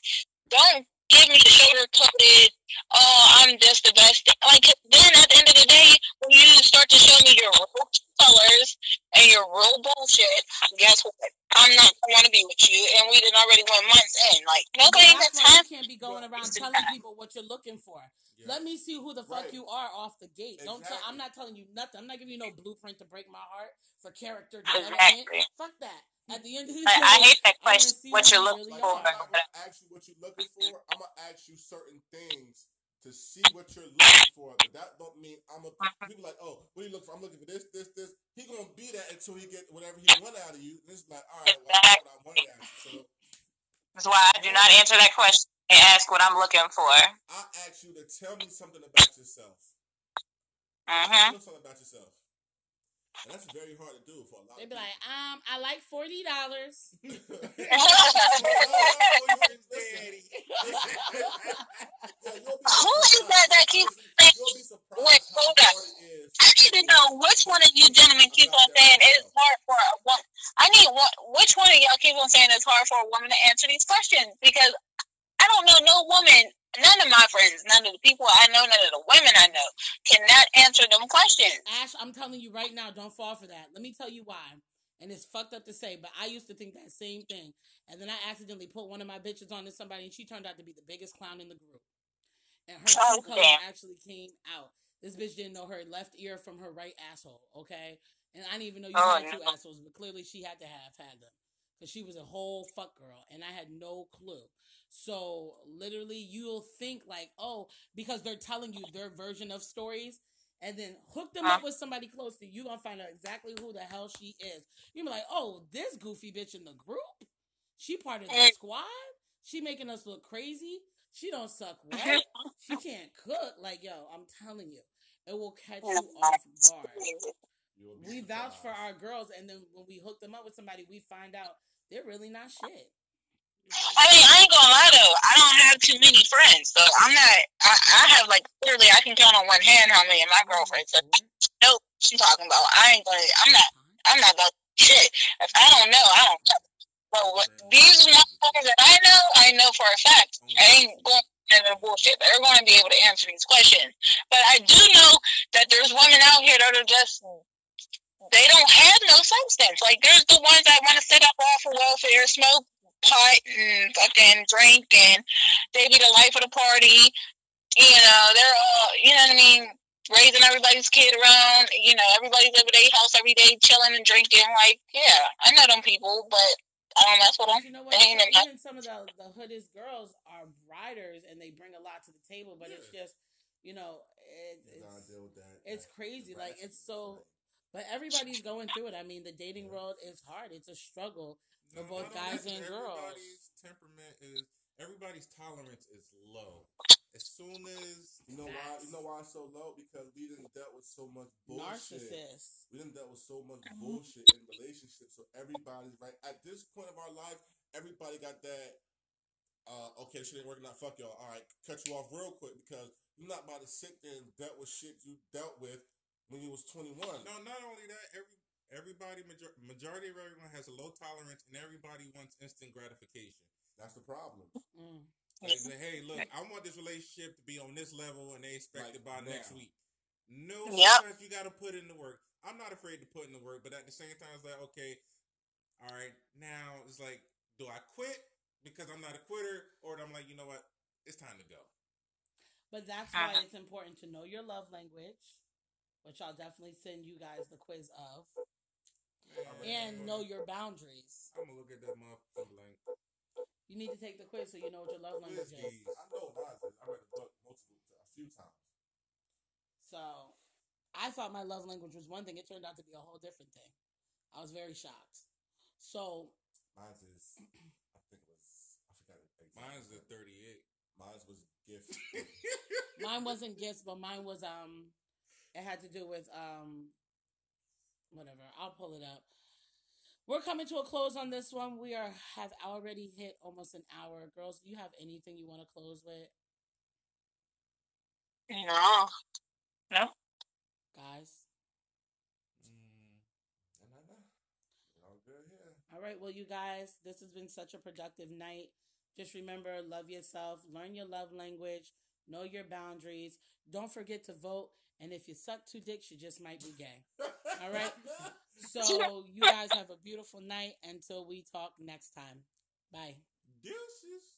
Don't give me the sugar coated, oh, I'm just the best. Like, then at the end of the day, when you start to show me your real colors and your real bullshit, guess what? I'm not gonna want to be with you, and we didn't already went months in. Like, But nobody has time. you can't be going around Listen, telling people what you're looking for. Yeah. Let me see who the fuck Right. you are off the gate. Don't tell. I'm not telling you nothing. I'm not giving you no blueprint to break my heart for character development. Exactly. Fuck that. At the end of the I, day, I hate that question. What you're looking really for? are. I'm not gonna ask you what you're looking for. I'm gonna ask you certain things to see what you're looking for. But that don't mean I'm a people like, oh, what are you looking for? I'm looking for this, this, this. He gonna be that until he get whatever he want out of you. And it's like, all right, well, that's what I wanted out of you. So That's why I do not answer that question and ask what I'm looking for. I ask you to tell me something about yourself. Mm-hmm. Tell me something about yourself. And that's very hard to do for a lot They of be people. like, um, I like forty dollars. Who is that that keeps saying- Wait, hold up. I need to know which one of you gentlemen keep on saying it's hard for a woman. I need one. Which one of y'all keep on saying it's hard for a woman to answer these questions? Because I don't know no woman. None of my friends, none of the people I know, none of the women I know, cannot answer them questions. Ash, I'm telling you right now, don't fall for that. Let me tell you why. And it's fucked up to say, but I used to think that same thing. And then I accidentally put one of my bitches on to somebody, and she turned out to be the biggest clown in the group. And her Oh, true color damn. actually came out. This bitch didn't know her left ear from her right asshole, okay? And I didn't even know you Oh, had two assholes, but clearly she had to have had them. Because she was a whole fuck girl, and I had no clue. So literally, you'll think like, oh, because they're telling you their version of stories, and then hook them up uh-huh. with somebody close to you, you gonna find out exactly who the hell she is. You be like, oh, this goofy bitch in the group, she part of the squad. She making us look crazy. She don't suck mm-hmm. wet. she can't cook. Like, yo, I'm telling you, it will catch you off guard. We vouch for our girls, and then when we hook them up with somebody, we find out they're really not shit. I mean, I ain't gonna lie though. I don't have too many friends, so I'm not. I, I have like literally, I can count on one hand how many of my girlfriends. So I know talking about. I ain't gonna. I'm not. I'm not about shit. If I don't know, I don't know. But what, these motherfuckers that I know, I know for a fact. I ain't going into bullshit. They're going to be able to answer these questions. But I do know that there's women out here that are just. They don't have no substance. Like there's the ones that want to sit up off of welfare, smoke pot and fucking drink, and they be the life of the party. You know, they're all, you know what I mean, raising everybody's kid around. You know, everybody's over their house every day, chilling and drinking. Like, yeah, I know them people, but I don't mess with them. But you know what? They ain't So even some of the the hoodest girls are riders, and they bring a lot to the table. But it's just, you know, it, it's that. it's that crazy. Like it's so. But everybody's going through it. I mean, the dating world is hard. It's a struggle for No, both guys that, and girls. Everybody's temperament is everybody's tolerance is low. As soon as You know why? You know why it's so low? Because we didn't dealt with so much bullshit. Narcissists. We didn't dealt with so much bullshit in relationships. So everybody's right at this point of our life. Everybody got that uh, okay, shit ain't working out. Fuck y'all. All right, cut you off real quick because you're not about to sit there and dealt with shit you dealt with when you was 21. No, not only that, every everybody major, majority of everyone has a low tolerance, and everybody wants instant gratification. That's the problem. Mm. They say, hey, look, I want this relationship to be on this level, and they expect Like it by now. next week. No, Yep. sometimes you got to put in the work. I'm not afraid to put in the work, but at the same time, it's like, okay, all right, now it's like, do I quit because I'm not a quitter, or I'm like, you know what, it's time to go. But that's why Uh-huh. it's important to know your love language, which I'll definitely send you guys the quiz of, and know your boundaries. I'm gonna look at that motherfucker like, You need to take the quiz so you know what your love language is. I know mine. is. I read the book multiple times, a few times. So I thought my love language was one thing. It turned out to be a whole different thing. I was very shocked. So Mine is, I think it was, I forgot it. exactly. mine's the 38. Mine was gift. mine wasn't gifts, but mine was um it had to do with um whatever. I'll pull it up. We're coming to a close on this one. We are have already hit almost an hour. Girls, do you have anything you want to close with? No. No. Guys. Mm, good here. All right, well, you guys, this has been such a productive night. Just remember, love yourself, learn your love language, know your boundaries. Don't forget to vote. And if you suck two dicks, you just might be gay. All right. So, you guys have a beautiful night until we talk next time. Bye. Deuces.